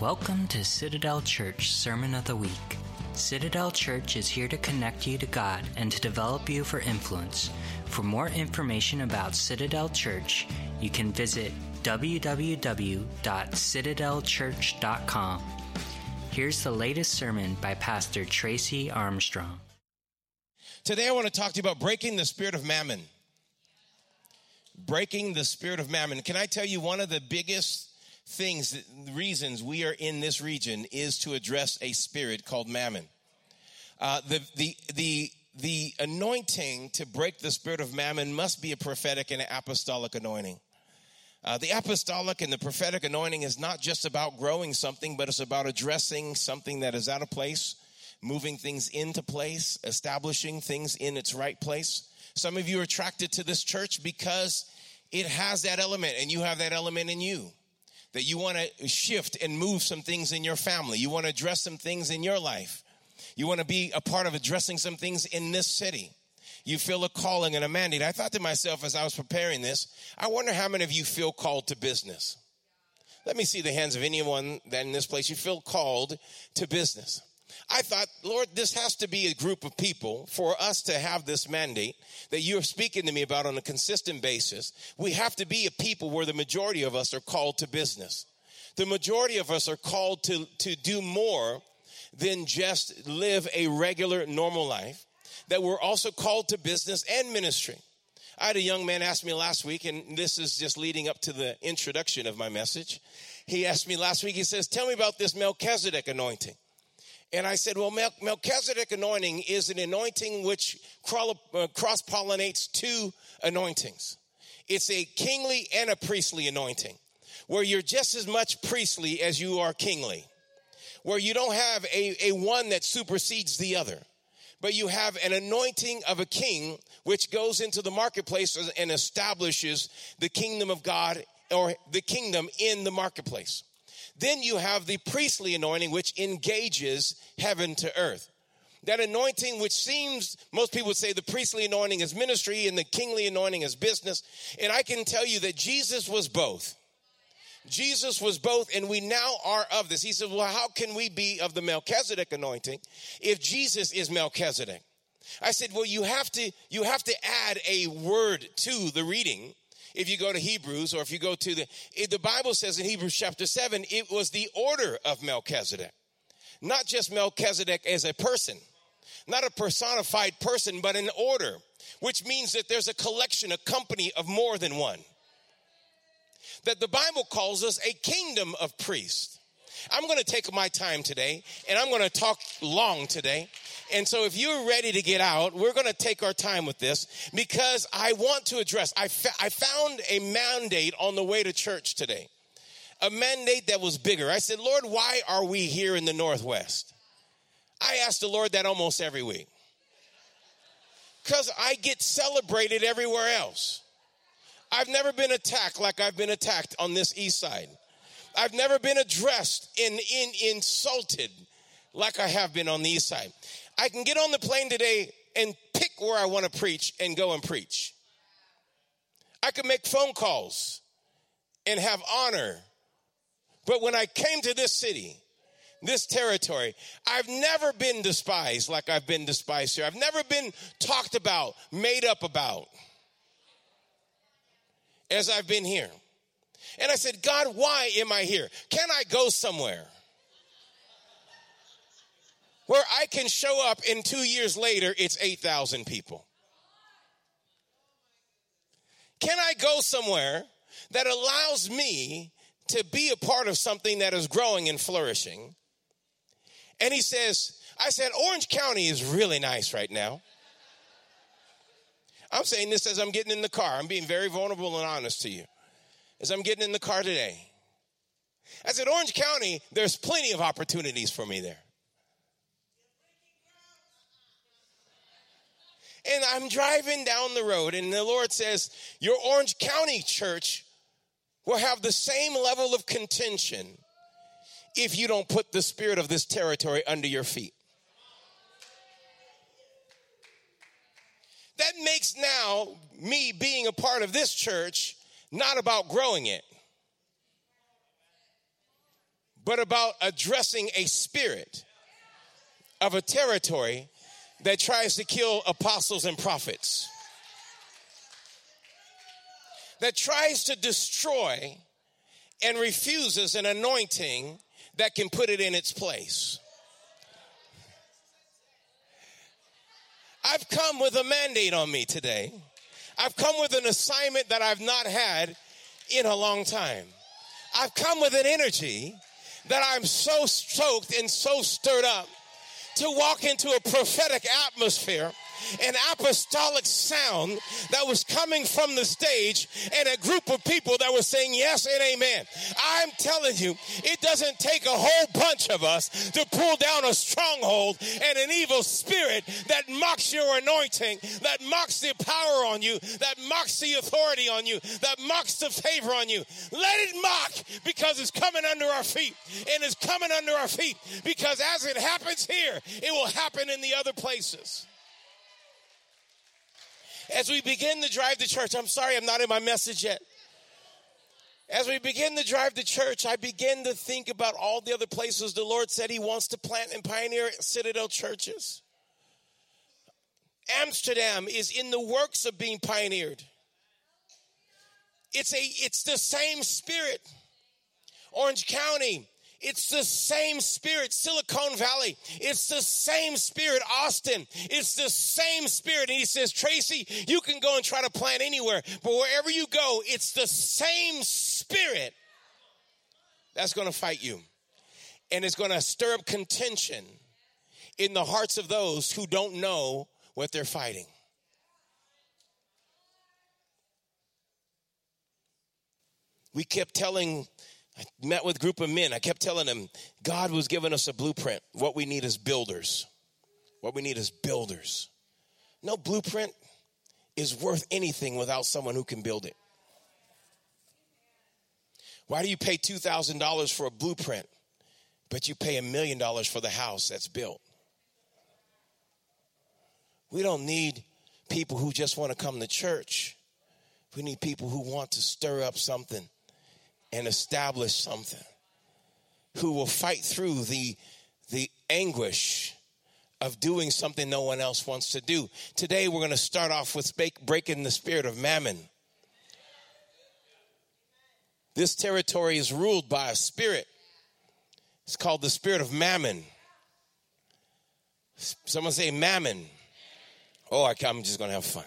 Welcome to Citadel Church Sermon of the Week. Citadel Church is here to connect you to God and to develop you for influence. For more information about Citadel Church, you can visit www.citadelchurch.com. Here's the latest sermon by Pastor Tracy Armstrong. Today, I want to talk to you about breaking the spirit of mammon. Breaking the spirit of mammon. Can I tell you one of the biggest things, reasons we are in this region is to address a spirit called mammon. Uh, the, the, the, the anointing to break the spirit of mammon must be a prophetic and apostolic anointing. Uh, the apostolic and the prophetic anointing is not just about growing something, but it's about addressing something that is out of place, moving things into place, establishing things in its right place. Some of you are attracted to this church because it has that element and you have that element in you that you want to shift and move some things in your family. You want to address some things in your life. You want to be a part of addressing some things in this city. You feel a calling and a mandate. I thought to myself as I was preparing this, I wonder how many of you feel called to business. Let me see the hands of anyone that in this place you feel called to business. I thought, Lord, this has to be a group of people for us to have this mandate that you're speaking to me about on a consistent basis. We have to be a people where the majority of us are called to business. The majority of us are called to, to do more than just live a regular, normal life, that we're also called to business and ministry. I had a young man ask me last week, and this is just leading up to the introduction of my message. He asked me last week, he says, Tell me about this Melchizedek anointing. And I said, well, Melchizedek anointing is an anointing which uh, cross pollinates two anointings. It's a kingly and a priestly anointing, where you're just as much priestly as you are kingly, where you don't have a, a one that supersedes the other, but you have an anointing of a king which goes into the marketplace and establishes the kingdom of God or the kingdom in the marketplace. Then you have the priestly anointing, which engages heaven to earth. That anointing, which seems, most people say the priestly anointing is ministry and the kingly anointing is business. And I can tell you that Jesus was both. Jesus was both, and we now are of this. He said, Well, how can we be of the Melchizedek anointing if Jesus is Melchizedek? I said, Well, you have to, you have to add a word to the reading if you go to Hebrews or if you go to the, the Bible says in Hebrews chapter 7, it was the order of Melchizedek. Not just Melchizedek as a person, not a personified person, but an order, which means that there's a collection, a company of more than one. That the Bible calls us a kingdom of priests. I'm going to take my time today and I'm going to talk long today and so if you're ready to get out, we're going to take our time with this because I want to address, I, fa- I found a mandate on the way to church today. A mandate that was bigger. I said, Lord, why are we here in the Northwest? I ask the Lord that almost every week. Because I get celebrated everywhere else. I've never been attacked like I've been attacked on this east side. I've never been addressed and in, in, insulted like I have been on the east side. I can get on the plane today and pick where I want to preach and go and preach. I can make phone calls and have honor. But when I came to this city, this territory, I've never been despised like I've been despised here. I've never been talked about, made up about as I've been here. And I said, God, why am I here? Can I go somewhere? Where I can show up and two years later it's 8,000 people? Can I go somewhere that allows me to be a part of something that is growing and flourishing? And he says, I said, Orange County is really nice right now. I'm saying this as I'm getting in the car. I'm being very vulnerable and honest to you. As I'm getting in the car today. I said, Orange County, there's plenty of opportunities for me there. And I'm driving down the road, and the Lord says, Your Orange County church will have the same level of contention if you don't put the spirit of this territory under your feet. That makes now me being a part of this church not about growing it, but about addressing a spirit of a territory that tries to kill apostles and prophets, that tries to destroy and refuses an anointing that can put it in its place. I've come with a mandate on me today. I've come with an assignment that I've not had in a long time. I've come with an energy that I'm so stoked and so stirred up to walk into a prophetic atmosphere an apostolic sound that was coming from the stage and a group of people that were saying yes and amen. I'm telling you, it doesn't take a whole bunch of us to pull down a stronghold and an evil spirit that mocks your anointing, that mocks the power on you, that mocks the authority on you, that mocks the favor on you. Let it mock because it's coming under our feet and it's coming under our feet because as it happens here, it will happen in the other places. As we begin to drive to church, I'm sorry I'm not in my message yet. As we begin to drive to church, I begin to think about all the other places the Lord said He wants to plant and pioneer citadel churches. Amsterdam is in the works of being pioneered. It's a it's the same spirit. Orange County it's the same spirit. Silicon Valley. It's the same spirit. Austin. It's the same spirit. And he says, Tracy, you can go and try to plant anywhere, but wherever you go, it's the same spirit that's going to fight you. And it's going to stir up contention in the hearts of those who don't know what they're fighting. We kept telling I met with a group of men. I kept telling them God was giving us a blueprint. What we need is builders. What we need is builders. No blueprint is worth anything without someone who can build it. Why do you pay $2,000 for a blueprint, but you pay a million dollars for the house that's built? We don't need people who just want to come to church. We need people who want to stir up something and establish something, who will fight through the, the anguish of doing something no one else wants to do. Today, we're going to start off with breaking the spirit of mammon. This territory is ruled by a spirit. It's called the spirit of mammon. Someone say mammon. Oh, I'm just going to have fun.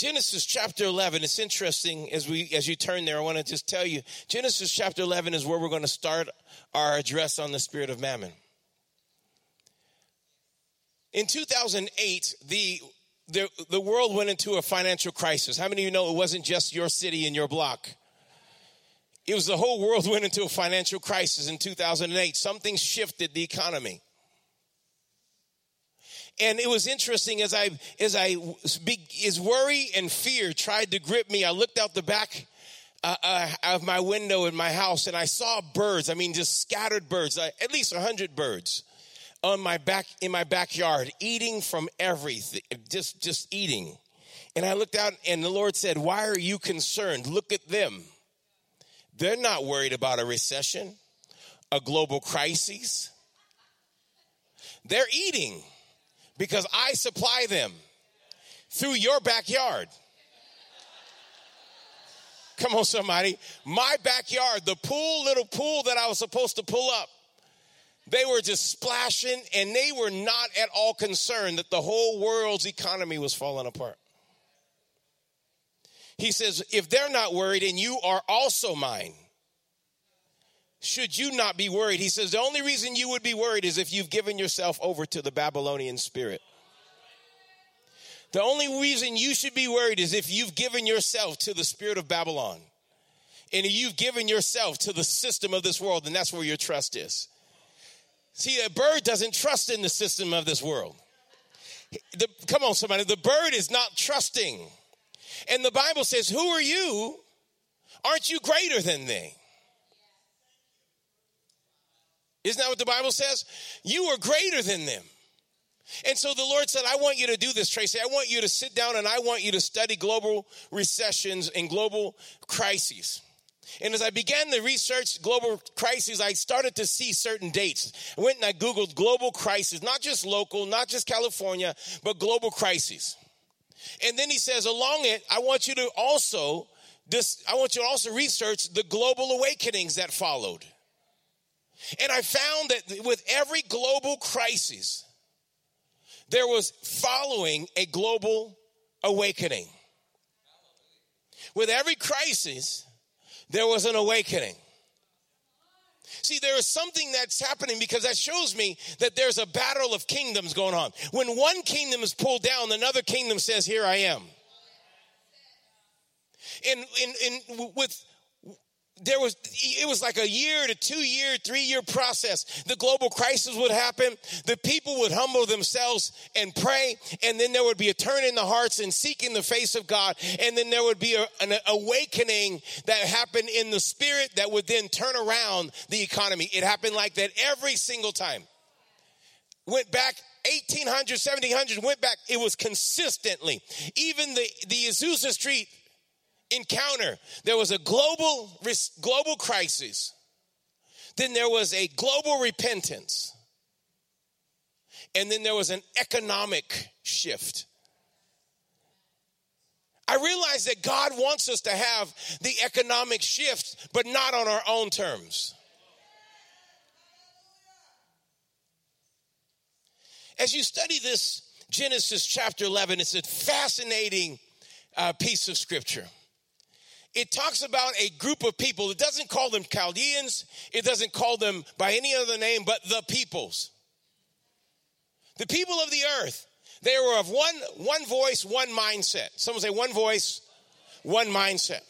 Genesis chapter 11, it's interesting as we as you turn there, I want to just tell you Genesis chapter 11 is where we're going to start our address on the spirit of mammon. In 2008, the, the, the world went into a financial crisis. How many of you know it wasn't just your city and your block? It was the whole world went into a financial crisis in 2008. Something shifted the economy and it was interesting as I as I as worry and fear tried to grip me. I looked out the back uh, uh, of my window in my house and I saw birds. I mean, just scattered birds, uh, at least hundred birds on my back in my backyard, eating from everything, just just eating. And I looked out, and the Lord said, "Why are you concerned? Look at them. They're not worried about a recession, a global crisis. They're eating." Because I supply them through your backyard. Come on, somebody. My backyard, the pool, little pool that I was supposed to pull up, they were just splashing and they were not at all concerned that the whole world's economy was falling apart. He says, if they're not worried and you are also mine, should you not be worried? He says, the only reason you would be worried is if you've given yourself over to the Babylonian spirit. The only reason you should be worried is if you've given yourself to the spirit of Babylon and you've given yourself to the system of this world, and that's where your trust is. See, a bird doesn't trust in the system of this world. The, come on, somebody. The bird is not trusting. And the Bible says, Who are you? Aren't you greater than they? Isn't that what the Bible says? You are greater than them. And so the Lord said, I want you to do this, Tracy. I want you to sit down and I want you to study global recessions and global crises. And as I began to research global crises, I started to see certain dates. I went and I Googled global crisis, not just local, not just California, but global crises. And then he says, along it, I want you to also this, I want you to also research the global awakenings that followed. And I found that with every global crisis, there was following a global awakening. With every crisis, there was an awakening. See, there is something that's happening because that shows me that there's a battle of kingdoms going on. When one kingdom is pulled down, another kingdom says, Here I am. And, and, and with there was it was like a year to two year three year process. The global crisis would happen. The people would humble themselves and pray and then there would be a turn in the hearts and seeking the face of god. And then there would be a, an awakening that happened in the spirit that would then turn around the economy. It happened like that every single time. Went back 1800 1700 went back. It was consistently. Even the the azusa street encounter. There was a global, global crisis. Then there was a global repentance. And then there was an economic shift. I realize that God wants us to have the economic shift, but not on our own terms. As you study this Genesis chapter 11, it's a fascinating uh, piece of scripture it talks about a group of people. It doesn't call them Chaldeans, it doesn't call them by any other name but the peoples. The people of the earth. They were of one, one voice, one mindset. Someone say one voice, one mindset.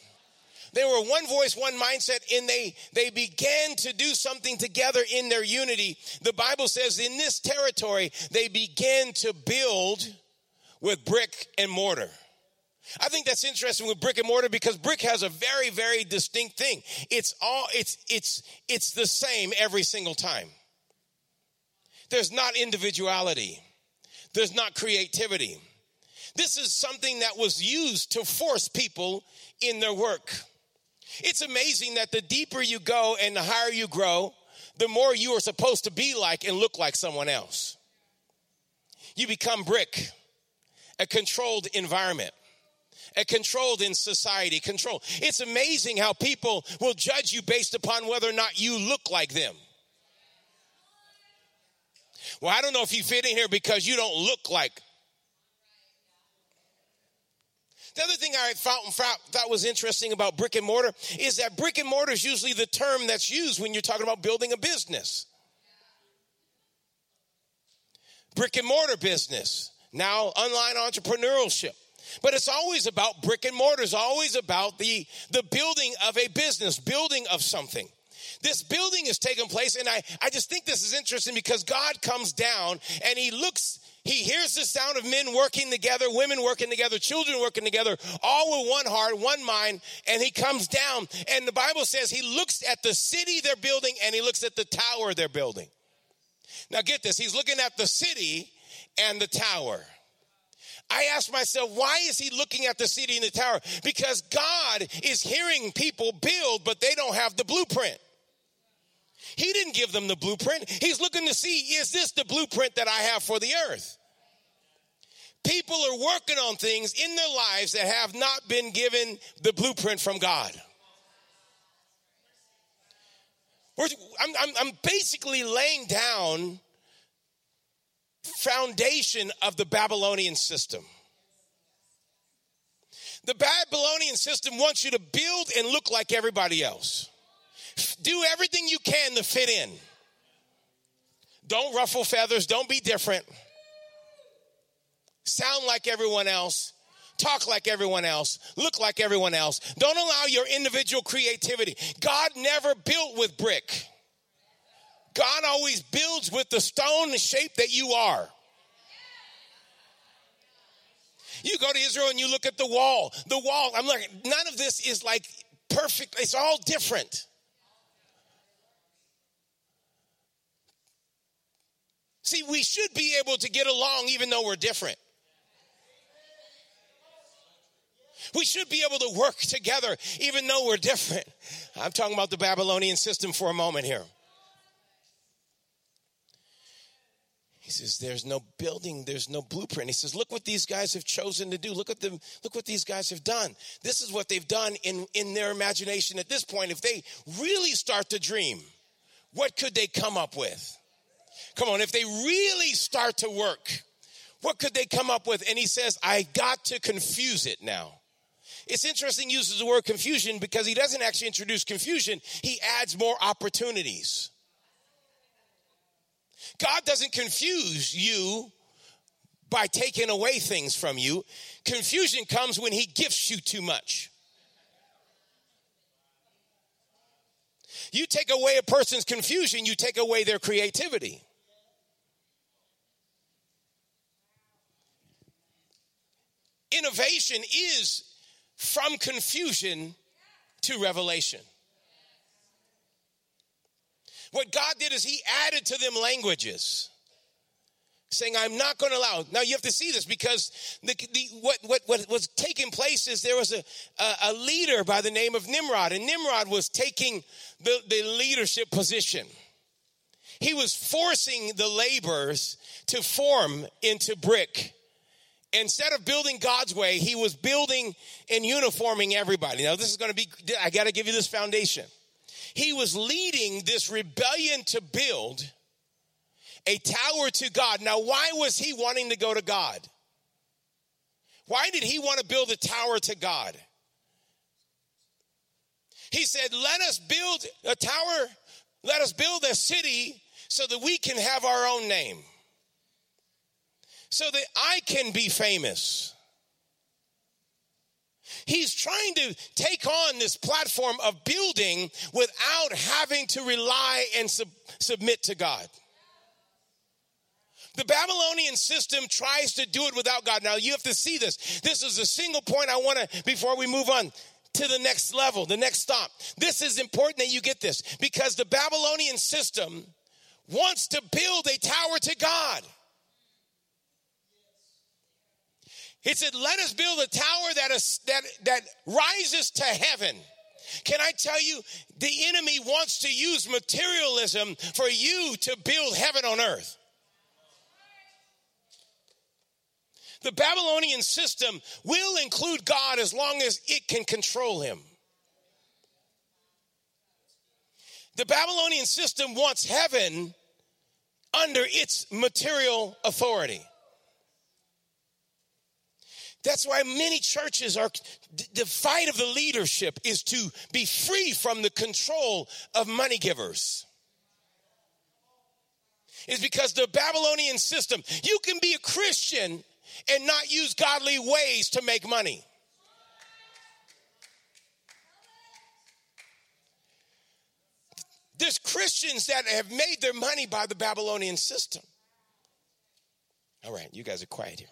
They were one voice, one mindset, and they, they began to do something together in their unity. The Bible says in this territory, they began to build with brick and mortar. I think that's interesting with brick and mortar because brick has a very, very distinct thing. It's all, it's, it's, it's the same every single time. There's not individuality. There's not creativity. This is something that was used to force people in their work. It's amazing that the deeper you go and the higher you grow, the more you are supposed to be like and look like someone else. You become brick, a controlled environment controlled in society. Control. It's amazing how people will judge you based upon whether or not you look like them. Well, I don't know if you fit in here because you don't look like. The other thing I thought, thought was interesting about brick and mortar is that brick and mortar is usually the term that's used when you're talking about building a business. Brick and mortar business, now online entrepreneurship. But it's always about brick and mortar. It's always about the, the building of a business, building of something. This building is taking place, and I, I just think this is interesting because God comes down and he looks, he hears the sound of men working together, women working together, children working together, all with one heart, one mind, and he comes down. And the Bible says he looks at the city they're building and he looks at the tower they're building. Now get this, he's looking at the city and the tower. I asked myself, why is he looking at the city and the tower? Because God is hearing people build, but they don't have the blueprint. He didn't give them the blueprint. He's looking to see, is this the blueprint that I have for the earth? People are working on things in their lives that have not been given the blueprint from God. I'm, I'm, I'm basically laying down foundation of the Babylonian system. The Babylonian system wants you to build and look like everybody else. Do everything you can to fit in. Don't ruffle feathers, don't be different. Sound like everyone else talk like everyone else, look like everyone else. Don't allow your individual creativity. God never built with brick. God always builds with the stone shape that you are. You go to Israel and you look at the wall. The wall, I'm like, none of this is like perfect. It's all different. See, we should be able to get along even though we're different. We should be able to work together even though we're different. I'm talking about the Babylonian system for a moment here. He says, There's no building, there's no blueprint. He says, Look what these guys have chosen to do. Look at them, look what these guys have done. This is what they've done in, in their imagination at this point. If they really start to dream, what could they come up with? Come on, if they really start to work, what could they come up with? And he says, I got to confuse it now. It's interesting he uses the word confusion because he doesn't actually introduce confusion, he adds more opportunities. God doesn't confuse you by taking away things from you. Confusion comes when he gifts you too much. You take away a person's confusion, you take away their creativity. Innovation is from confusion to revelation. What God did is He added to them languages, saying, I'm not going to allow. Now you have to see this because the, the, what, what, what was taking place is there was a, a, a leader by the name of Nimrod, and Nimrod was taking the, the leadership position. He was forcing the laborers to form into brick instead of building God's way, he was building and uniforming everybody. Now, this is going to be, I got to give you this foundation. He was leading this rebellion to build a tower to God. Now, why was he wanting to go to God? Why did he want to build a tower to God? He said, Let us build a tower, let us build a city so that we can have our own name so that I can be famous. He's trying to take on this platform of building without having to rely and sub- submit to God. The Babylonian system tries to do it without God. Now you have to see this. This is a single point I want to, before we move on to the next level, the next stop. This is important that you get this because the Babylonian system wants to build a tower to God. He said, Let us build a tower that, is, that, that rises to heaven. Can I tell you, the enemy wants to use materialism for you to build heaven on earth. The Babylonian system will include God as long as it can control him. The Babylonian system wants heaven under its material authority. That's why many churches are, the fight of the leadership is to be free from the control of money givers. Is because the Babylonian system, you can be a Christian and not use godly ways to make money. There's Christians that have made their money by the Babylonian system. All right, you guys are quiet here.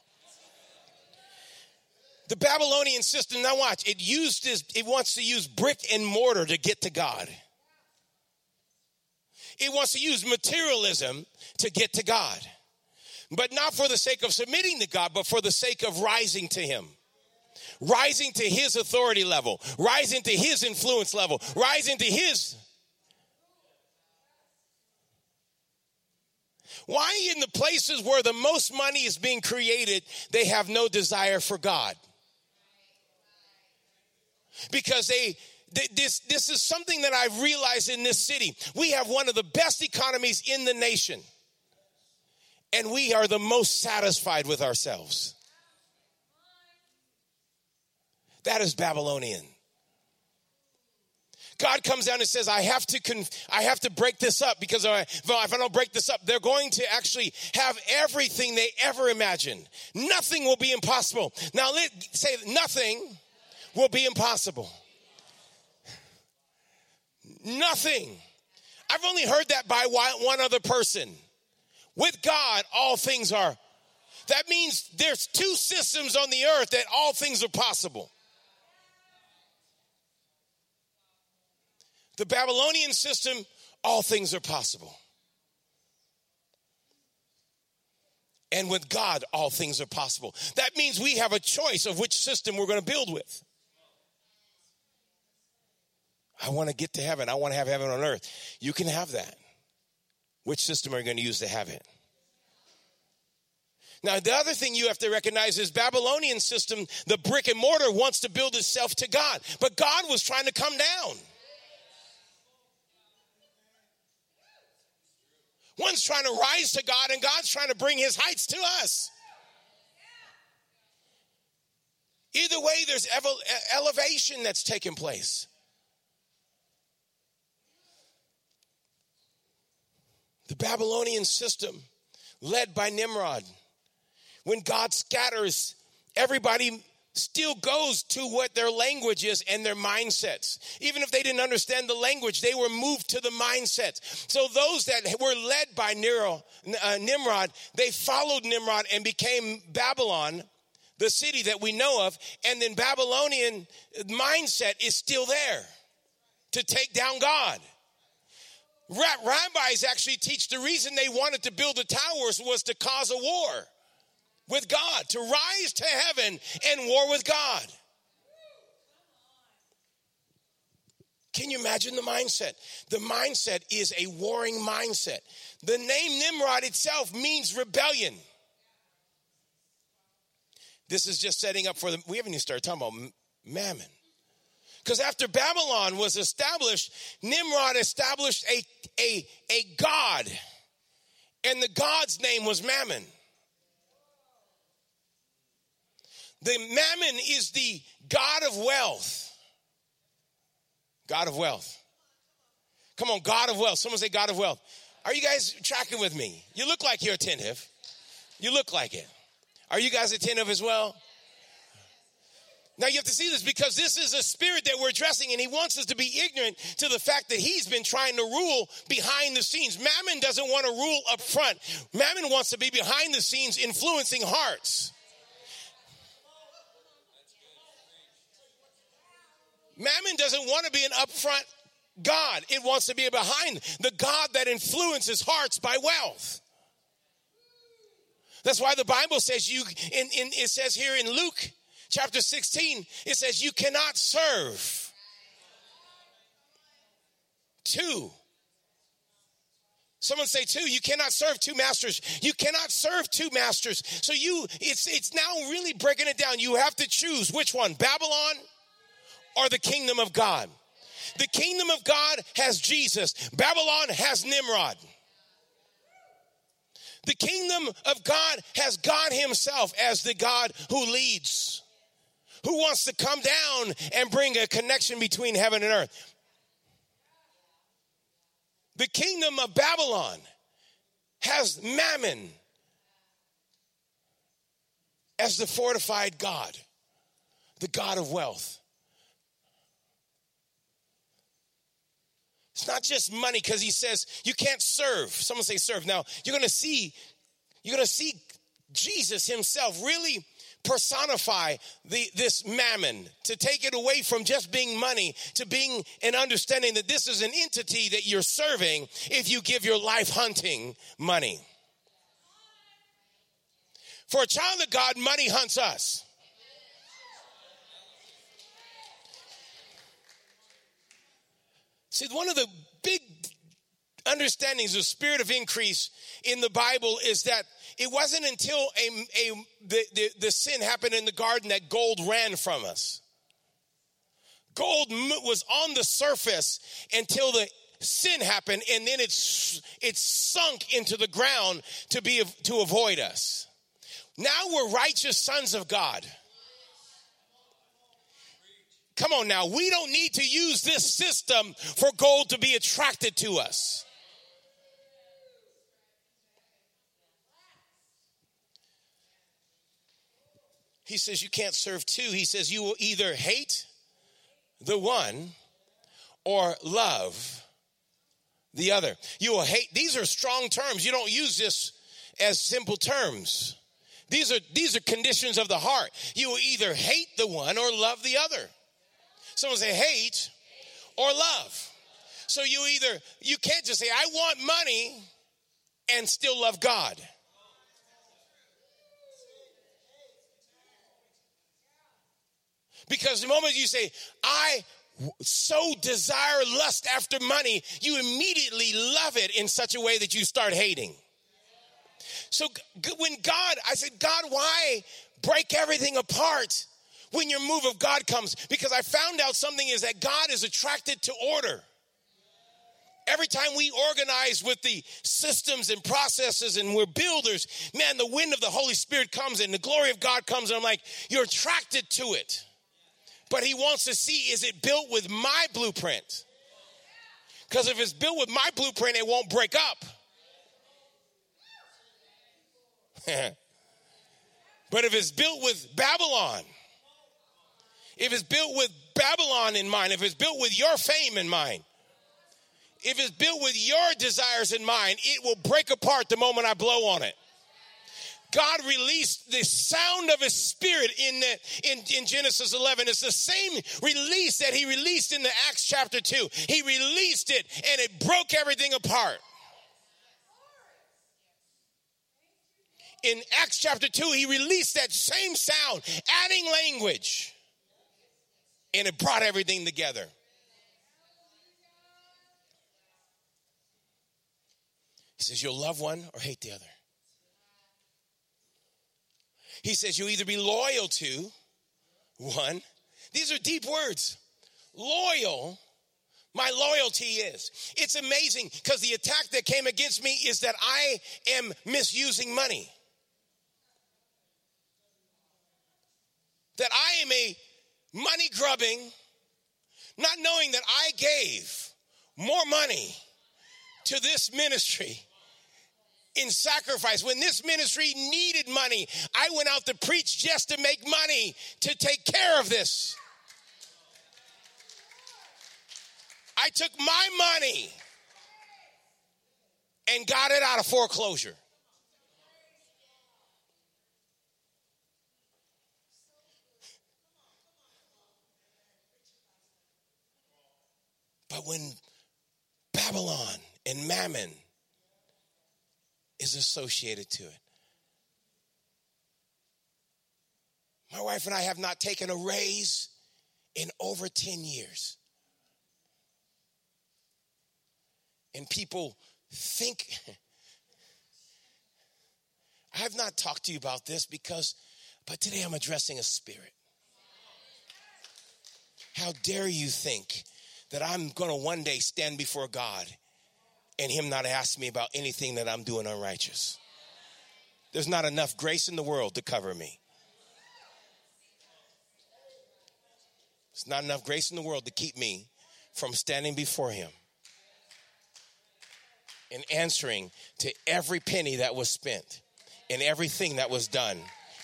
The Babylonian system, now watch, it used it wants to use brick and mortar to get to God. It wants to use materialism to get to God. But not for the sake of submitting to God, but for the sake of rising to Him. Rising to His authority level, rising to His influence level, rising to His. Why, in the places where the most money is being created, they have no desire for God? Because they, this, this is something that I've realized in this city. We have one of the best economies in the nation, and we are the most satisfied with ourselves. That is Babylonian. God comes down and says, I have to, conf- I have to break this up because if I, if I don't break this up, they're going to actually have everything they ever imagined. Nothing will be impossible. Now, let say nothing will be impossible. Nothing. I've only heard that by one other person. With God, all things are. That means there's two systems on the earth that all things are possible. The Babylonian system, all things are possible. And with God, all things are possible. That means we have a choice of which system we're going to build with. I want to get to heaven. I want to have heaven on earth. You can have that. Which system are you going to use to have it? Now, the other thing you have to recognize is Babylonian system, the brick and mortar wants to build itself to God, but God was trying to come down. One's trying to rise to God, and God's trying to bring his heights to us. Either way, there's elevation that's taking place. The Babylonian system, led by Nimrod, when God scatters, everybody still goes to what their language is and their mindsets. Even if they didn't understand the language, they were moved to the mindsets. So those that were led by Nero, uh, Nimrod, they followed Nimrod and became Babylon, the city that we know of. And then Babylonian mindset is still there to take down God. Rabbis actually teach the reason they wanted to build the towers was to cause a war with God, to rise to heaven and war with God. Can you imagine the mindset? The mindset is a warring mindset. The name Nimrod itself means rebellion. This is just setting up for the, we haven't even started talking about mammon. Because after Babylon was established, Nimrod established a, a, a god, and the god's name was Mammon. The mammon is the God of wealth. God of wealth. Come on, God of wealth. Someone say God of wealth. Are you guys tracking with me? You look like you're attentive. You look like it. Are you guys attentive as well? Now you have to see this because this is a spirit that we're addressing, and he wants us to be ignorant to the fact that he's been trying to rule behind the scenes. Mammon doesn't want to rule up front. Mammon wants to be behind the scenes, influencing hearts. Mammon doesn't want to be an upfront God. It wants to be behind the God that influences hearts by wealth. That's why the Bible says you, in, in, it says here in Luke chapter 16, it says you cannot serve two. Someone say two. You cannot serve two masters. You cannot serve two masters. So you, it's it's now really breaking it down. You have to choose which one, Babylon or the kingdom of God. The kingdom of God has Jesus. Babylon has Nimrod. The kingdom of God has God Himself as the God who leads, who wants to come down and bring a connection between heaven and earth. The kingdom of Babylon has Mammon as the fortified God, the God of wealth. It's not just money because he says you can't serve. Someone say serve. Now you're to see, you're to see Jesus himself really personify the, this mammon, to take it away from just being money to being an understanding that this is an entity that you're serving if you give your life hunting money. For a child of God, money hunts us. See, one of the big understandings of spirit of increase in the Bible is that it wasn't until a, a the, the, the sin happened in the garden that gold ran from us. Gold was on the surface until the sin happened and then it's it's sunk into the ground to be to avoid us. Now we're righteous sons of God. Come on now, we don't need to use this system for gold to be attracted to us. He says you can't serve two. He says you will either hate the one or love the other. You will hate, these are strong terms. You don't use this as simple terms. These are these are conditions of the heart. You will either hate the one or love the other. Someone say hate or love. So you either, you can't just say, I want money and still love God. Because the moment you say, I so desire lust after money, you immediately love it in such a way that you start hating. So when God, I said, God, why break everything apart when your move of God comes? Because I found out something is that God is attracted to order. Every time we organize with the systems and processes and we're builders, man, the wind of the Holy Spirit comes and the glory of God comes, and I'm like, you're attracted to it. But He wants to see is it built with my blueprint? Because if it's built with my blueprint, it won't break up. but if it's built with Babylon, if it's built with Babylon in mind, if it's built with your fame in mind, if it's built with your desires in mind, it will break apart the moment I blow on it. God released the sound of his spirit in, the, in, in Genesis 11. It's the same release that he released in the Acts chapter 2. He released it and it broke everything apart. In Acts chapter 2, he released that same sound, adding language, and it brought everything together. He says, You'll love one or hate the other. He says, You'll either be loyal to one. These are deep words. Loyal, my loyalty is. It's amazing because the attack that came against me is that I am misusing money. That I am a money grubbing, not knowing that I gave more money to this ministry in sacrifice. When this ministry needed money, I went out to preach just to make money to take care of this. I took my money and got it out of foreclosure. But when Babylon and Mammon is associated to it. My wife and I have not taken a raise in over 10 years. And people think, I have not talked to you about this because, but today I'm addressing a spirit. How dare you think that I'm going to one day stand before God and him not ask me about anything that I'm doing unrighteous. There's not enough grace in the world to cover me. There's not enough grace in the world to keep me from standing before him and answering to every penny that was spent and everything that was done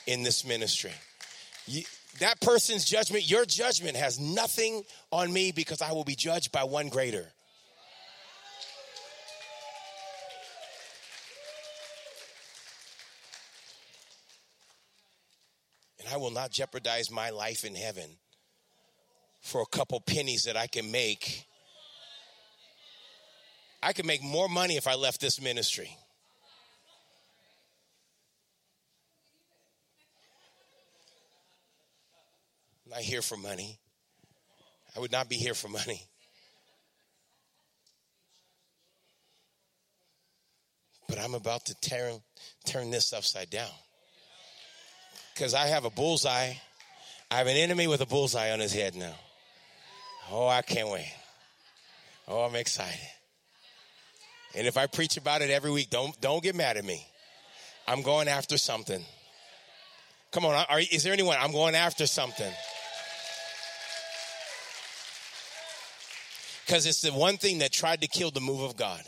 in this ministry. You, that person's judgment, your judgment has nothing on me because I will be judged by one greater. I will not jeopardize my life in heaven for a couple pennies that I can make. I could make more money if I left this ministry. I'm not here for money. I would not be here for money. But I'm about to turn, turn this upside down because I have a bullseye. I have an enemy with a bullseye on his head now. Oh, I can't wait. Oh, I'm excited. And if I preach about it every week, don't don't get mad at me. I'm going after something. Come on, are, is there anyone? I'm going after something. Because it's the one thing that tried to kill the move of God.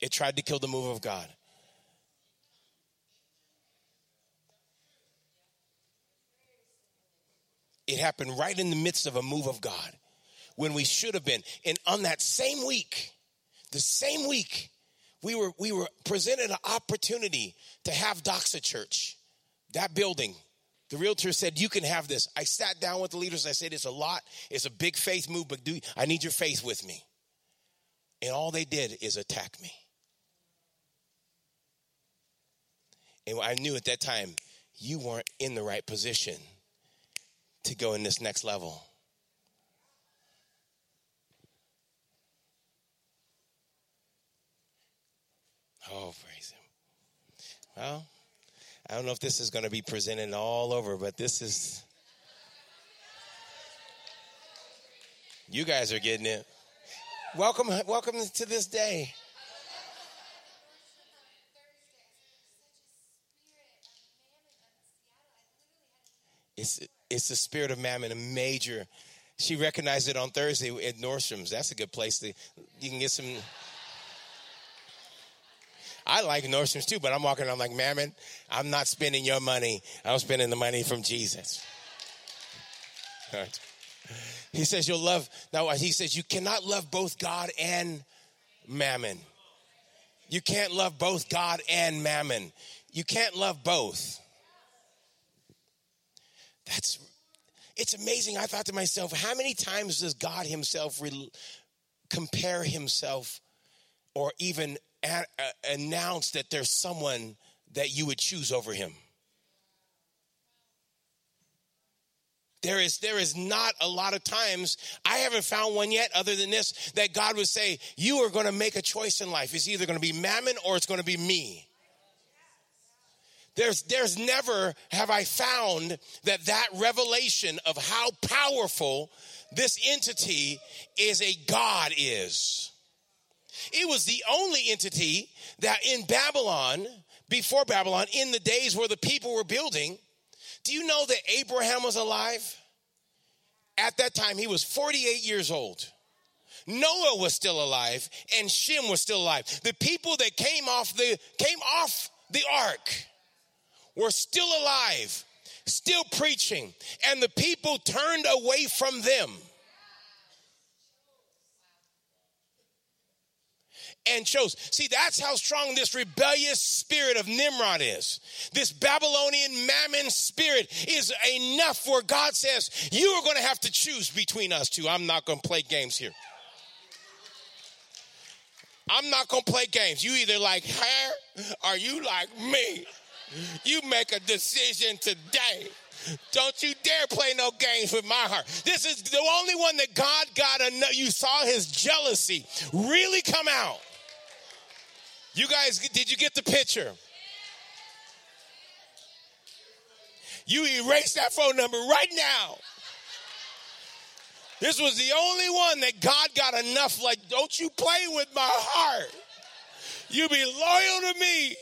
It tried to kill the move of God. It happened right in the midst of a move of God when we should have been. And on that same week, the same week, we were, we were presented an opportunity to have Doxa Church, that building. The realtor said, You can have this. I sat down with the leaders. I said, It's a lot. It's a big faith move, but do, I need your faith with me. And all they did is attack me. And I knew at that time, you weren't in the right position to go in this next level. Oh, praise Him. Well, I don't know if this is going to be presented all over, but this is. You guys are getting it. Welcome, welcome to this day. It's it's the spirit of mammon, a major. She recognized it on Thursday at Nordstrom's. That's a good place to you can get some. I like Nordstrom's too, but I'm walking around like mammon. I'm not spending your money. I'm spending the money from Jesus. He says you'll love. Now he says you cannot love both God and mammon. You can't love both God and mammon. You can't love both. That's it's amazing. I thought to myself, how many times does God Himself re- compare Himself or even a- a- announce that there's someone that you would choose over Him? There is, there is not a lot of times, I haven't found one yet other than this, that God would say, You are going to make a choice in life. It's either going to be mammon or it's going to be me. There's, there's never have I found that that revelation of how powerful this entity is a God is. It was the only entity that in Babylon, before Babylon, in the days where the people were building, do you know that Abraham was alive? At that time, he was 48 years old. Noah was still alive and Shem was still alive. The people that came off the came off the ark were still alive, still preaching, and the people turned away from them. and chose. See, that's how strong this rebellious spirit of Nimrod is. This Babylonian mammon spirit is enough where God says, You are going to have to choose between us two. I'm not going to play games here. I'm not going to play games. You either like her or you like me. You make a decision today. Don't you dare play no games with my heart. This is the only one that God got to know. You saw his jealousy really come out. You guys, did you get the picture? You erase that phone number right now. This was the only one that God got enough, like, don't you play with my heart. You be loyal to me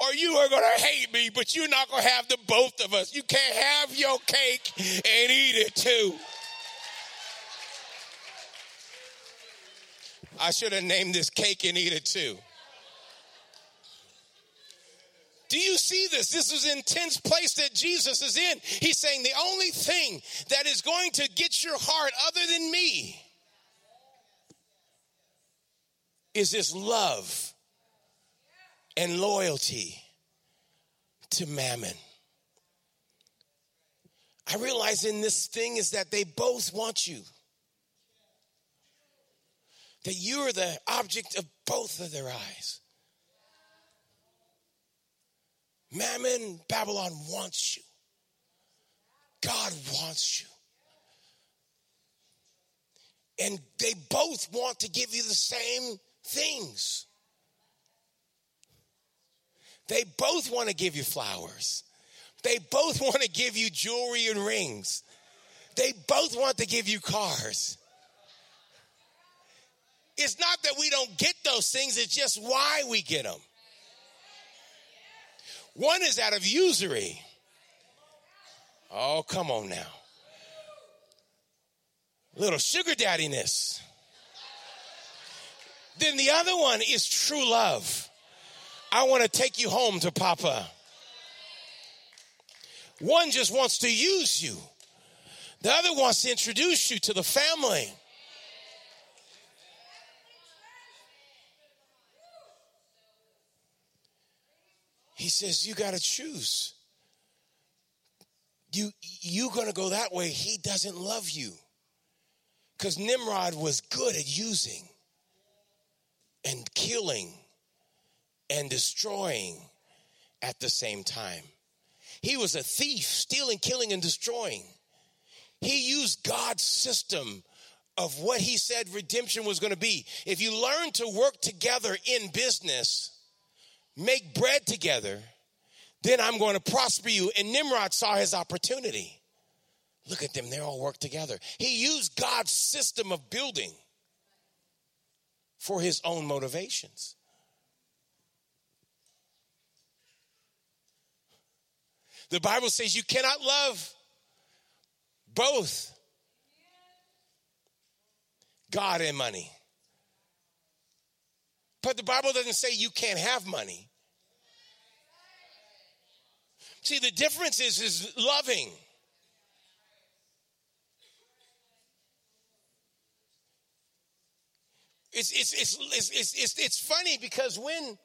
or you are going to hate me, but you're not going to have the both of us. You can't have your cake and eat it too. I should have named this cake and eat it too. Do you see this? This is an intense place that Jesus is in. He's saying the only thing that is going to get your heart other than me is this love and loyalty to mammon. I realize in this thing is that they both want you. That you are the object of both of their eyes. Mammon, Babylon wants you. God wants you. And they both want to give you the same things. They both want to give you flowers. They both want to give you jewelry and rings. They both want to give you cars. It's not that we don't get those things, it's just why we get them. One is out of usury. Oh, come on now. Little sugar daddiness. Then the other one is true love. I want to take you home to Papa. One just wants to use you, the other wants to introduce you to the family. He says, You got to choose. You, you going to go that way. He doesn't love you. Because Nimrod was good at using and killing and destroying at the same time. He was a thief, stealing, killing, and destroying. He used God's system of what he said redemption was going to be. If you learn to work together in business, make bread together, then I'm going to prosper you. And Nimrod saw his opportunity. Look at them, they all work together. He used God's system of building for his own motivations. The Bible says you cannot love both God and money. But the Bible doesn't say you can't have money. See, the difference is is loving. It's, it's, it's, it's, it's, it's, funny because when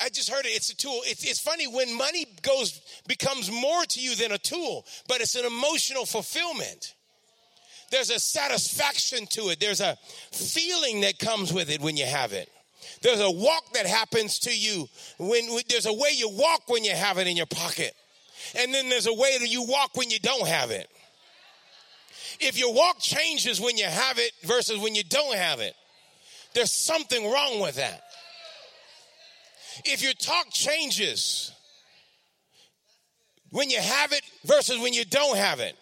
I just heard it, it's a tool. It's, it's funny when money goes becomes more to you than a tool, but it's an emotional fulfillment. There's a satisfaction to it. There's a feeling that comes with it when you have it. There's a walk that happens to you when, when there's a way you walk when you have it in your pocket. And then there's a way that you walk when you don't have it. If your walk changes when you have it versus when you don't have it, there's something wrong with that. If your talk changes when you have it versus when you don't have it,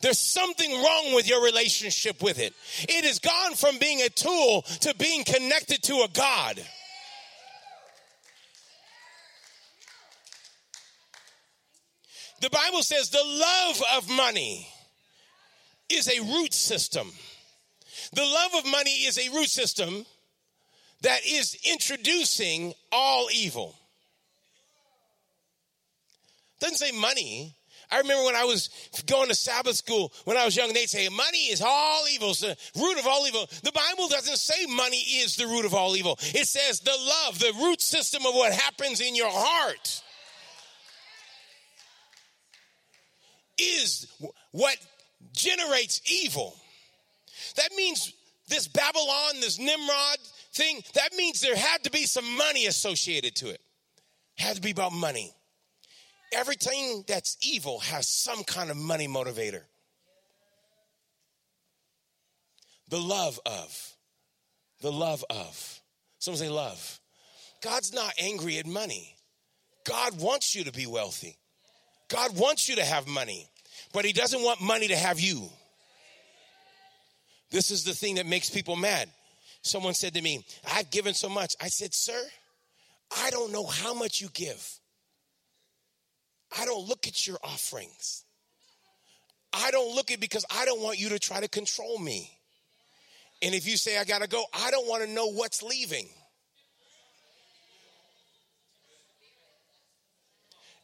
there's something wrong with your relationship with it. It has gone from being a tool to being connected to a God. The Bible says the love of money is a root system. The love of money is a root system that is introducing all evil. Doesn't say money. I remember when I was going to Sabbath school when I was young, they'd say money is all evil, it's the root of all evil. The Bible doesn't say money is the root of all evil. It says the love, the root system of what happens in your heart is what generates evil. That means this Babylon, this Nimrod thing, that means there had to be some money associated to it. Had to be about money. Everything that's evil has some kind of money motivator. The love of. The love of. Someone say love. God's not angry at money. God wants you to be wealthy. God wants you to have money, but He doesn't want money to have you. This is the thing that makes people mad. Someone said to me, I've given so much. I said, Sir, I don't know how much you give. I don't look at your offerings. I don't look at because I don't want you to try to control me. And if you say I got to go, I don't want to know what's leaving.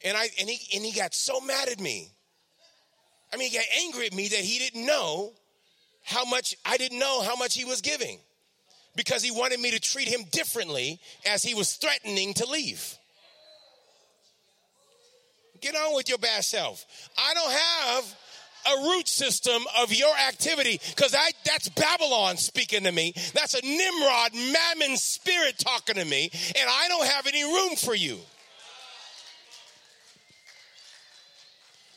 And I and he and he got so mad at me. I mean, he got angry at me that he didn't know how much I didn't know how much he was giving because he wanted me to treat him differently as he was threatening to leave. Get on with your bad self. I don't have a root system of your activity because I that's Babylon speaking to me. That's a Nimrod mammon spirit talking to me, and I don't have any room for you.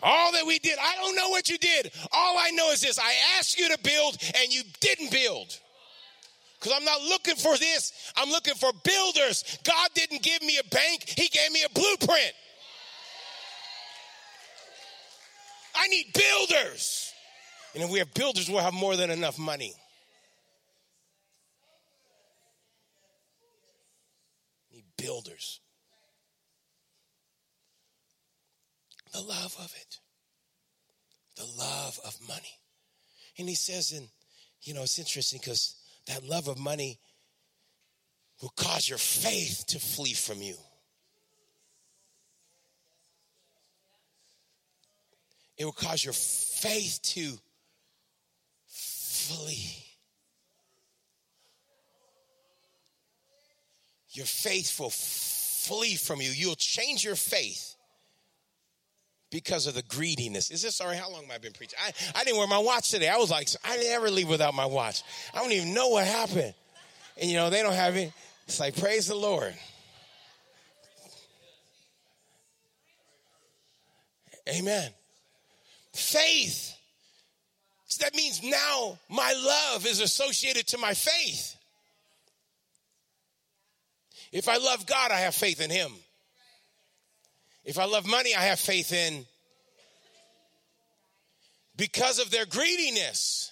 All that we did, I don't know what you did. All I know is this I asked you to build and you didn't build. Because I'm not looking for this, I'm looking for builders. God didn't give me a bank, He gave me a blueprint. I need builders. And if we have builders, we'll have more than enough money. Need builders. The love of it. The love of money. And he says, and you know, it's interesting because that love of money will cause your faith to flee from you. It will cause your faith to flee. Your faith will flee from you. You'll change your faith because of the greediness. Is this sorry? How long have I been preaching? I, I didn't wear my watch today. I was like, I never leave without my watch. I don't even know what happened. And you know, they don't have it. It's like, praise the Lord. Amen. Faith. So that means now my love is associated to my faith. If I love God, I have faith in Him. If I love money, I have faith in. Because of their greediness.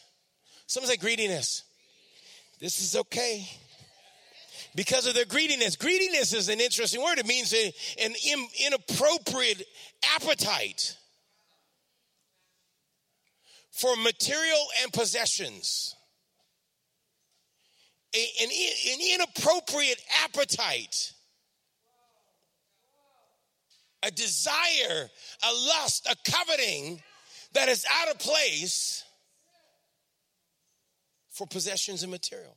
Someone say greediness. This is okay. Because of their greediness. Greediness is an interesting word. It means a, an inappropriate appetite for material and possessions. A, an, an inappropriate appetite a desire, a lust, a coveting that is out of place for possessions and material.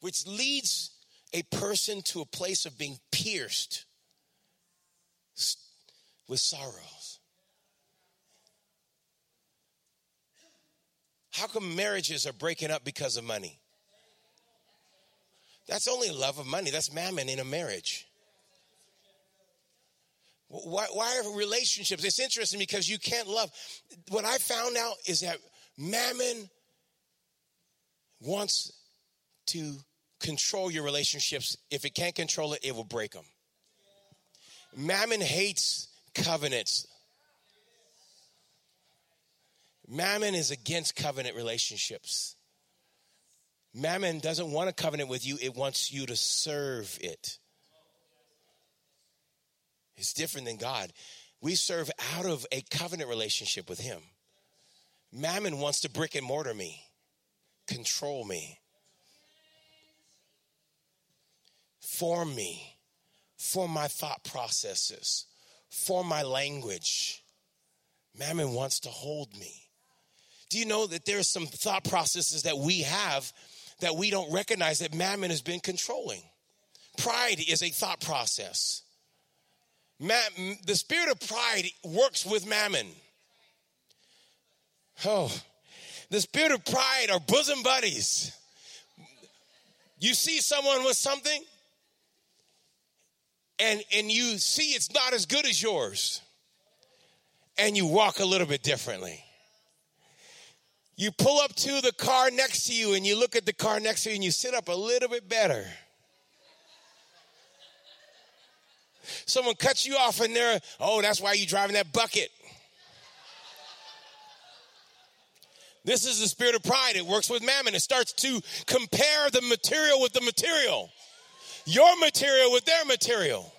Which leads a person to a place of being pierced with sorrows. How come marriages are breaking up because of money? That's only love of money. That's mammon in a marriage. Why, why are relationships? It's interesting because you can't love. What I found out is that mammon wants to control your relationships. If it can't control it, it will break them. Mammon hates covenants. Mammon is against covenant relationships. Mammon doesn't want a covenant with you, it wants you to serve it. It's different than God. We serve out of a covenant relationship with Him. Mammon wants to brick and mortar me, control me, form me, form my thought processes, form my language. Mammon wants to hold me. Do you know that there are some thought processes that we have that we don't recognize that mammon has been controlling. Pride is a thought process. the spirit of pride works with mammon. Oh, the spirit of pride are bosom buddies. You see someone with something, and, and you see it's not as good as yours, and you walk a little bit differently. You pull up to the car next to you and you look at the car next to you and you sit up a little bit better. Someone cuts you off and they're, oh, that's why you're driving that bucket. This is the spirit of pride. It works with mammon. It starts to compare the material with the material, your material with their material.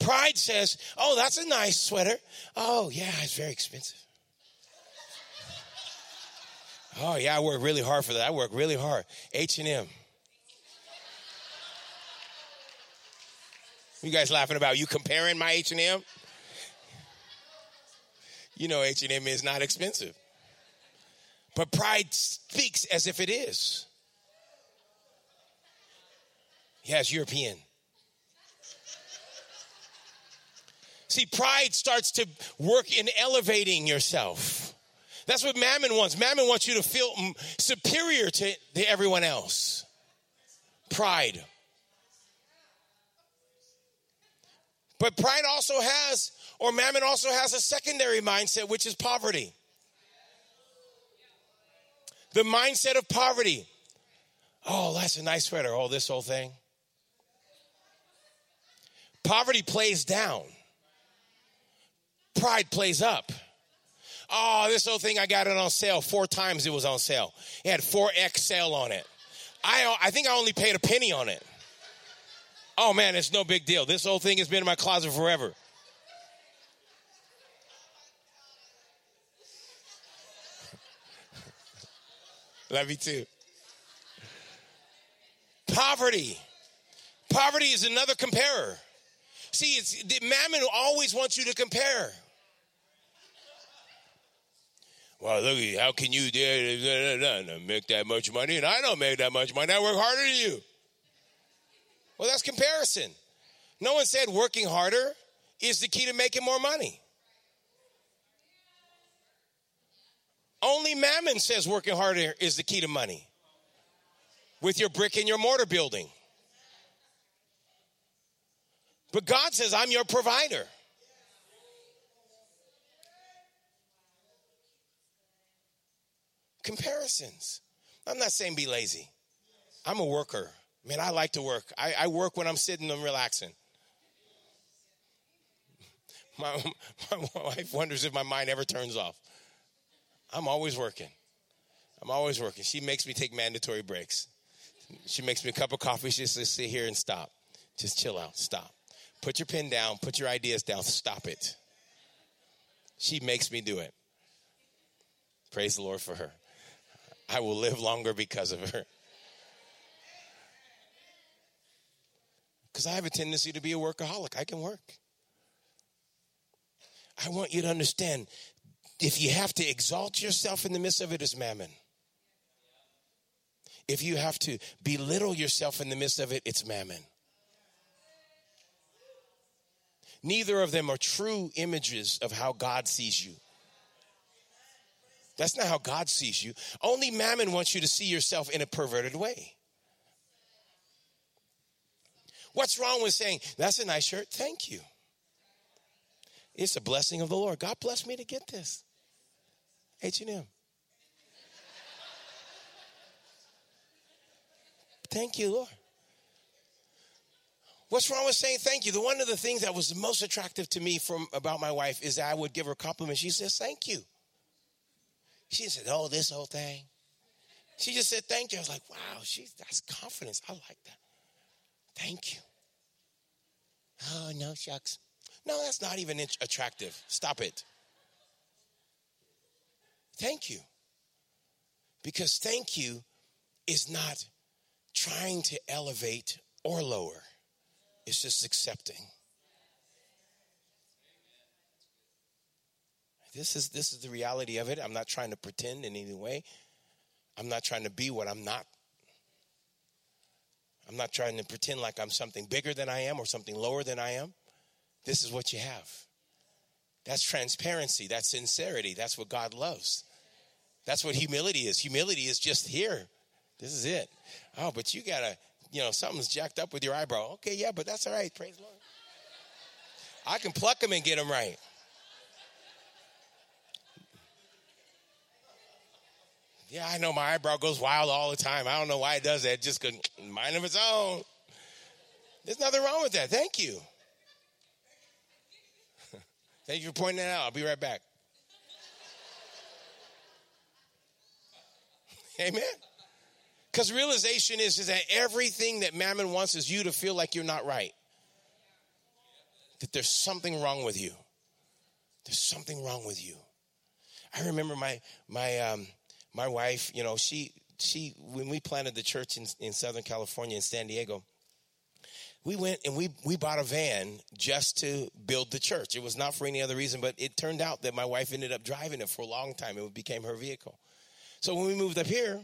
Pride says, oh, that's a nice sweater. Oh, yeah, it's very expensive. Oh, yeah, I work really hard for that. I work really hard. H&M. You guys laughing about you comparing my H&M? You know H&M is not expensive. But pride speaks as if it is. Yeah, it's European. See, pride starts to work in elevating yourself. That's what Mammon wants. Mammon wants you to feel superior to, everyone else. Pride. But pride also has, or Mammon also has a secondary mindset, which is poverty. The mindset of poverty. Oh, that's a nice sweater. Oh, this whole thing. Poverty plays down pride plays up. Oh, this old thing, I got it on sale. Four times it was on sale. It had 4X sale on it. I, I think I only paid a penny on it. Oh man, it's no big deal. This old thing has been in my closet forever. Love you too. Poverty. Poverty is another comparer. See, it's mammon always wants you to compare. Well, look, how can you make that much money and I don't make that much money? I work harder than you. Well, that's comparison. No one said working harder is the key to making more money. Only Mammon says working harder is the key to money with your brick and your mortar building. But God says, I'm your provider. Comparisons. I'm not saying be lazy. I'm a worker. Man, I like to work. I, I work when I'm sitting and relaxing. My, my wife wonders if my mind ever turns off. I'm always working. I'm always working. She makes me take mandatory breaks. She makes me a cup of coffee. She says, sit here and stop. Just chill out. Stop. Put your pen down. Put your ideas down. Stop it. She makes me do it. Praise the Lord for her. I will live longer because of her. Because I have a tendency to be a workaholic. I can work. I want you to understand if you have to exalt yourself in the midst of it, it's mammon. If you have to belittle yourself in the midst of it, it's mammon. Neither of them are true images of how God sees you. That's not how God sees you. Only mammon wants you to see yourself in a perverted way. What's wrong with saying, that's a nice shirt? Thank you. It's a blessing of the Lord. God bless me to get this. H&M. Thank you, Lord. What's wrong with saying thank you? The one of the things that was most attractive to me from about my wife is I would give her a compliment. She says, "Thank you." She said, "Oh, this whole thing." She just said, "Thank you." I was like, "Wow, she's that's confidence. I like that." Thank you. Oh no, shucks. No, that's not even attractive. Stop it. Thank you. Because thank you is not trying to elevate or lower. It's just accepting. This is this is the reality of it. I'm not trying to pretend in any way. I'm not trying to be what I'm not. I'm not trying to pretend like I'm something bigger than I am or something lower than I am. This is what you have. That's transparency. That's sincerity. That's what God loves. That's what humility is. Humility is just here. This is it. Oh, but you gotta you know, something's jacked up with your eyebrow. Okay, yeah, but that's all right. Praise the Lord. I can pluck them and get them right. Yeah, I know my eyebrow goes wild all the time. I don't know why it does that. Just could mind of its own. There's nothing wrong with that. Thank you. Thank you for pointing that out. I'll be right back. Amen. Because realization is, is that everything that mammon wants is you to feel like you're not right. That there's something wrong with you. There's something wrong with you. I remember my my um, my wife. You know, she she when we planted the church in, in Southern California in San Diego, we went and we we bought a van just to build the church. It was not for any other reason, but it turned out that my wife ended up driving it for a long time. It became her vehicle. So when we moved up here,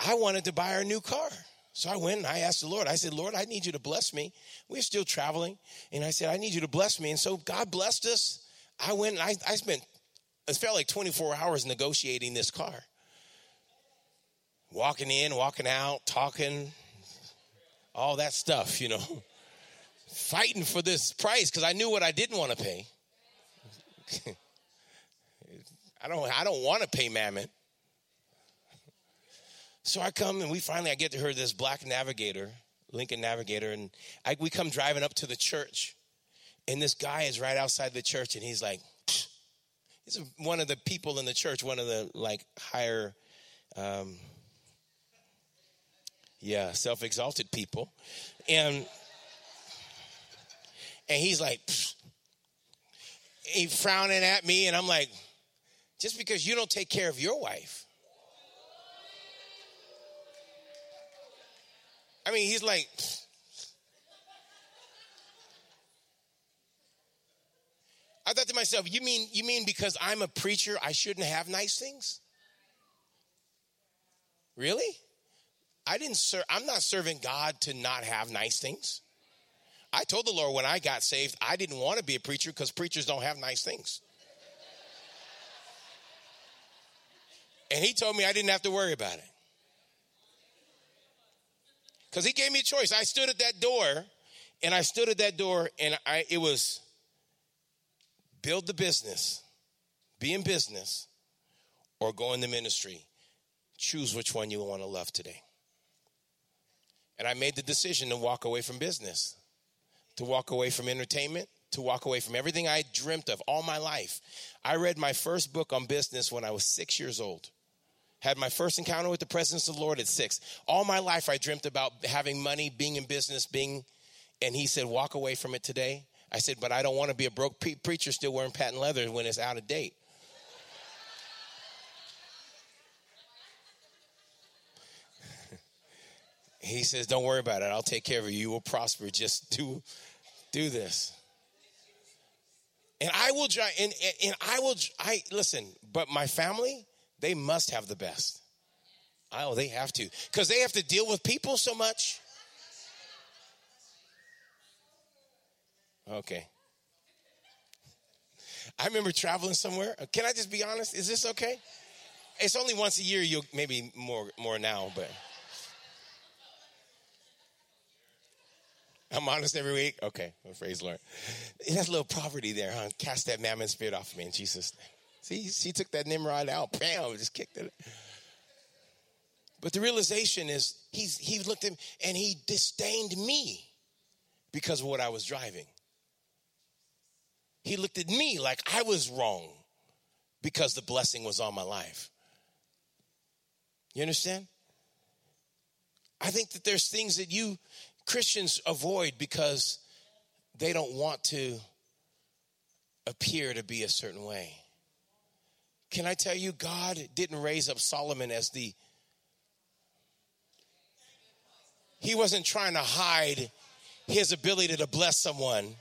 I wanted to buy our new car. So I went and I asked the Lord, I said, Lord, I need you to bless me. We're still traveling. And I said, I need you to bless me. And so God blessed us. I went and I, I spent, it felt like 24 hours negotiating this car. Walking in, walking out, talking, all that stuff, you know. Fighting for this price because I knew what I didn't want to pay. I don't I don't want to pay mammon. So I come and we finally, I get to her this black Navigator, Lincoln Navigator, and I, we come driving up to the church, and this guy is right outside the church, and he's like, he's one of the people in the church, one of the like higher, um, yeah, self-exalted people, and and he's like, he frowning at me, and I'm like, just because you don't take care of your wife I mean, he's like, I thought to myself, you mean you mean because I'm a preacher, I shouldn't have nice things? Really? I didn't serve I'm not serving God to not have nice things. I told the Lord when I got saved, I didn't want to be a preacher because preachers don't have nice things. And he told me I didn't have to worry about it. Because he gave me a choice. I stood at that door, and I stood at that door, and I it was build the business, be in business, or go in the ministry. choose which one you want to love today. And I made the decision to walk away from business, to walk away from entertainment, to walk away from everything I dreamt of all my life. I read my first book on business when I was six years old. Had my first encounter with the presence of the Lord at six. All my life I dreamt about having money, being in business, being, and he said, walk away from it today. I said, but I don't want to be a broke pre- preacher still wearing patent leather when it's out of date. he says, don't worry about it. I'll take care of you. You will prosper. Just do, do this. And I will and, and I will, I listen, but my family, they must have the best. Oh, they have to. Because they have to deal with people so much. Okay. I remember traveling somewhere. Uh, can I just be honest? Is this okay? It's only once a year. You'll maybe more more now, but I'm honest every week. Okay, well, praise Lord. It has a little poverty there, huh? Cast that mammon spirit off of me in Jesus' name. See, she took that Nimrod out. Bam, just kicked it. But the realization is he's he looked at him and he disdained me because of what I was driving. He looked at me like I was wrong because the blessing was on my life. You understand? I think that there's things that you Christians avoid because they don't want to appear to be a certain way. Can I tell you, God didn't raise up Solomon as the. He wasn't trying to hide his ability to bless someone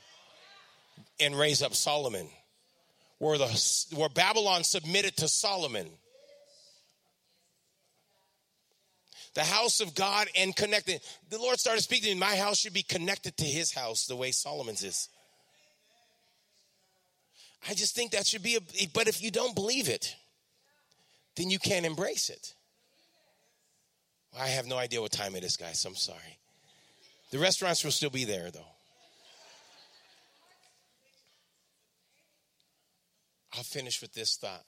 and raise up Solomon. Where, the, where Babylon submitted to Solomon. The house of God and connected. The Lord started speaking to me, my house should be connected to his house the way Solomon's is. I just think that should be a, but if you don't believe it, then you can't embrace it. I have no idea what time it is, guys. I'm sorry. The restaurants will still be there, though. I'll finish with this thought.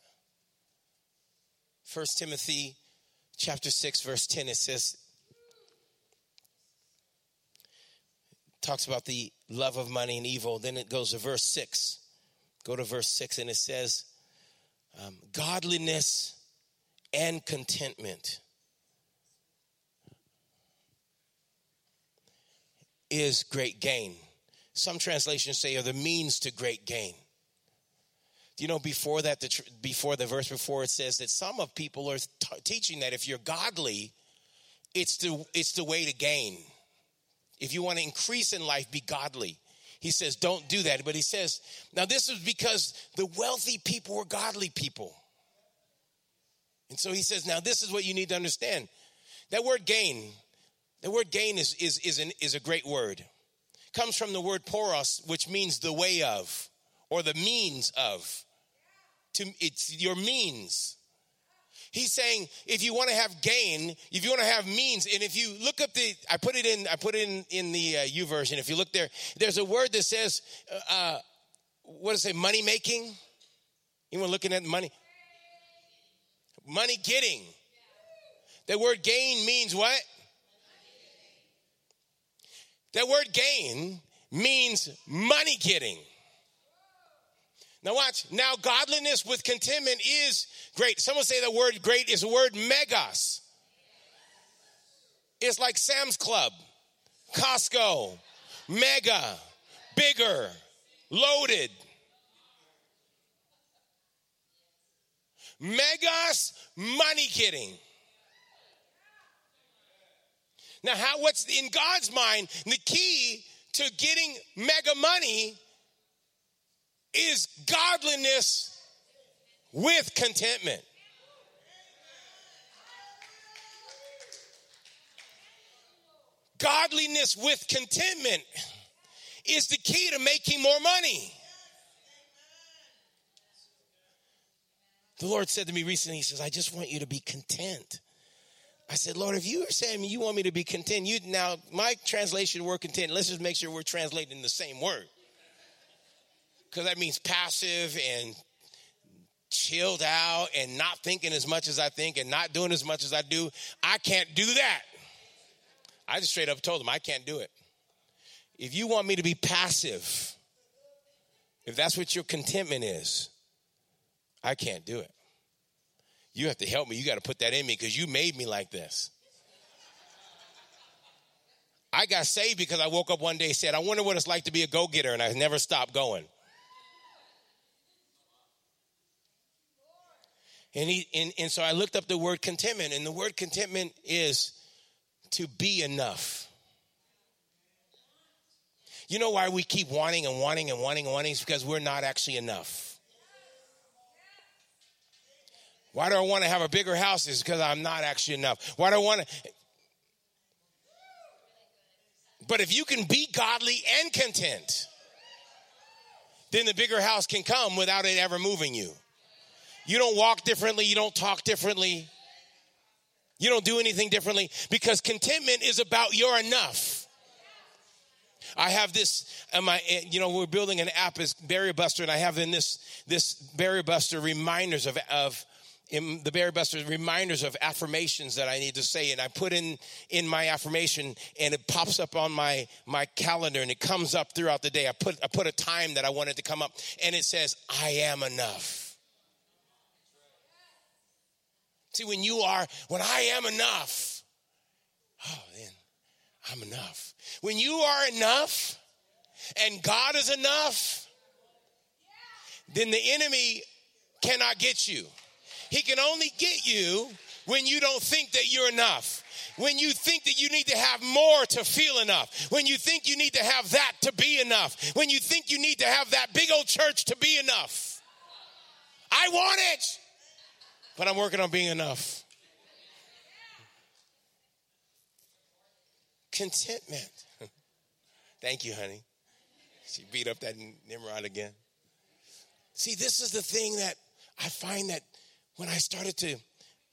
First Timothy chapter 6 verse 10 it says talks about the love of money and evil then it goes to verse 6 go to verse 6 and it says um, godliness and contentment is great gain some translations say are the means to great gain do you know before that, the, before the verse before it says that some of people are t- teaching that if you're godly, it's the, it's the way to gain. If you want to increase in life, be godly. He says, don't do that. But he says, now this is because the wealthy people were godly people. And so he says, now this is what you need to understand. That word gain, the word gain is, is, is, an, is a great word. comes from the word poros, which means the way of or the means of to it's your means. He's saying if you want to have gain, if you want to have means, and if you look up the, I put it in, I put it in in the uh, YouVersion. If you look there, there's a word that says, uh, uh what does it say? Money making. Anyone looking at money? Money getting. That word gain means what? That word gain means money getting. Now watch. Now godliness with contentment is great. Someone say the word great is the word megas. It's like Sam's Club, Costco, mega, bigger, loaded. Megas, money getting. Now, how what's in God's mind, the key to getting mega money is godliness with contentment. Godliness with contentment is the key to making more money. The Lord said to me recently, He says, I just want you to be content. I said, Lord, if you are saying you want me to be content, you now my translation word content, let's just make sure we're translating the same word because that means passive and chilled out and not thinking as much as I think and not doing as much as I do. I can't do that. I just straight up told him, I can't do it. If you want me to be passive, if that's what your contentment is, I can't do it. You have to help me. You got to put that in me because you made me like this. I got saved because I woke up one day and said, I wonder what it's like to be a go getter, and I never stopped going. And, he, and, and so I looked up the word contentment, and the word contentment is to be enough. You know why we keep wanting and wanting and wanting and wanting? It's because we're not actually enough. Why do I want to have a bigger house? Is because I'm not actually enough. Why do I want to? But if you can be godly and content, then the bigger house can come without it ever moving you. You don't walk differently, you don't talk differently, you don't do anything differently because contentment is about your enough. I have this, my, you know, we're building an app as Barrier Buster, and I have in this this Barrier Buster reminders of of in the Barrier Buster reminders of affirmations that I need to say, and I put in in my affirmation, and it pops up on my my calendar, and it comes up throughout the day. I put I put a time that I wanted to come up, and it says, "I am enough." See, when you are, when I am enough, oh, then I'm enough. When you are enough and God is enough, then the enemy cannot get you. He can only get you when you don't think that you're enough. When you think that you need to have more to feel enough. When you think you need to have that to be enough. When you think you need to have that big old church to be enough. I want it but I'm working on being enough. Contentment. Thank you, honey. She beat up that Nimrod again. See, this is the thing that I find that when I started to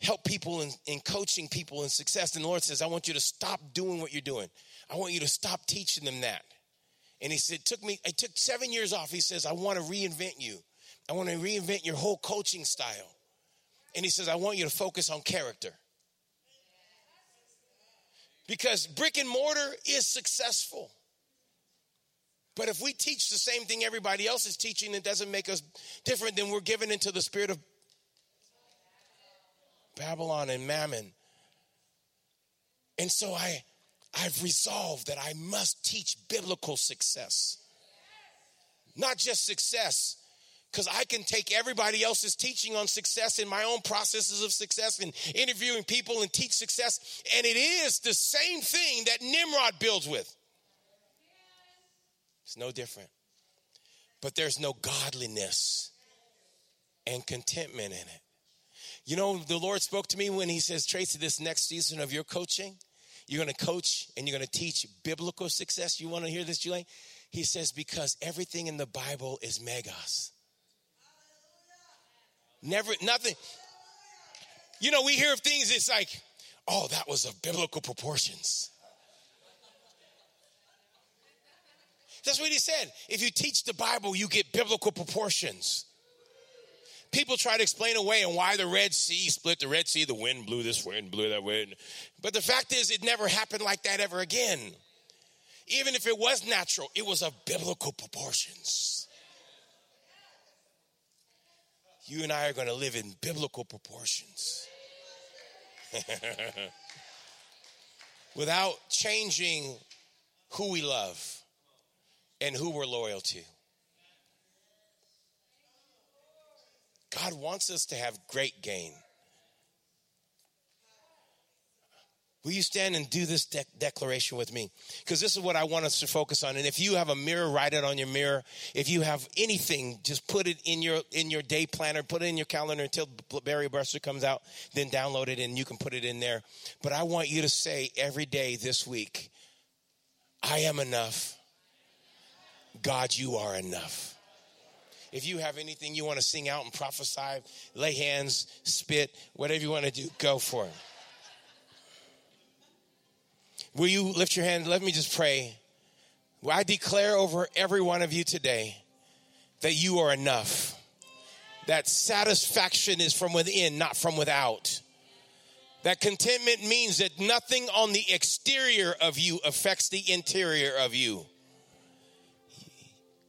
help people in, in coaching people in success, and the Lord says, I want you to stop doing what you're doing. I want you to stop teaching them that. And he said, it took me, I took seven years off. He says, I want to reinvent you. I want to reinvent your whole coaching style. And he says, I want you to focus on character. Because brick and mortar is successful. But if we teach the same thing everybody else is teaching, it doesn't make us different, then we're given into the spirit of Babylon and Mammon. And so I, I've resolved that I must teach biblical success. Not just success, because I can take everybody else's teaching on success in my own processes of success and interviewing people and teach success. And it is the same thing that Nimrod builds with. It's no different. But there's no godliness and contentment in it. You know, the Lord spoke to me when He says, Tracy, this next season of your coaching, you're going to coach and you're going to teach biblical success. You want to hear this, Julie? He says, because everything in the Bible is megas. Never, nothing. You know, we hear of things, it's like, oh, that was of biblical proportions. That's what he said. If you teach the Bible, you get biblical proportions. People try to explain away and why the Red Sea split the Red Sea, the wind blew this wind blew that way. But the fact is, it never happened like that ever again. Even if it was natural, it was of biblical proportions you and I are going to live in biblical proportions. Without changing who we love and who we're loyal to. God wants us to have great gain. Will you stand and do this de- declaration with me? Because this is what I want us to focus on. And if you have a mirror, write it on your mirror. If you have anything, just put it in your in your day planner, put it in your calendar until Barrier Buster comes out. Then download it and you can put it in there. But I want you to say every day this week, "I am enough." God, you are enough. If you have anything you want to sing out and prophesy, lay hands, spit, whatever you want to do, go for it. Will you lift your hand? Let me just pray. I declare over every one of you today that you are enough. that satisfaction is from within, not from without. That contentment means that nothing on the exterior of you affects the interior of you.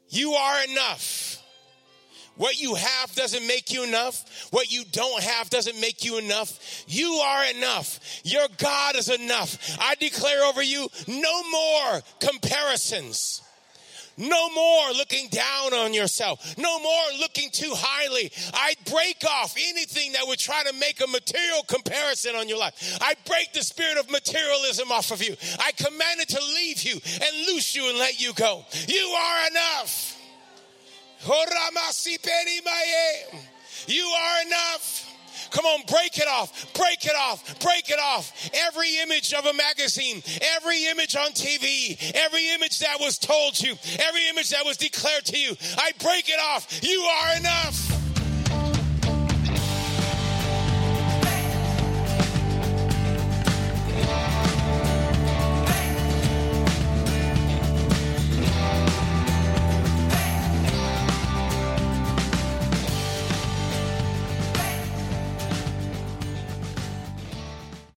You are enough. What you have doesn't make you enough. What you don't have doesn't make you enough. You are enough. Your God is enough. I declare over you no more comparisons. No more looking down on yourself. No more looking too highly. I break off anything that would try to make a material comparison on your life. I break the spirit of materialism off of you. I command it to leave you and loose you and let you go. You are enough. You are enough. Come on, break it off, break it off, break it off. Every image of a magazine, every image on TV, every image that was told you, every image that was declared to you, I break it off. You are enough.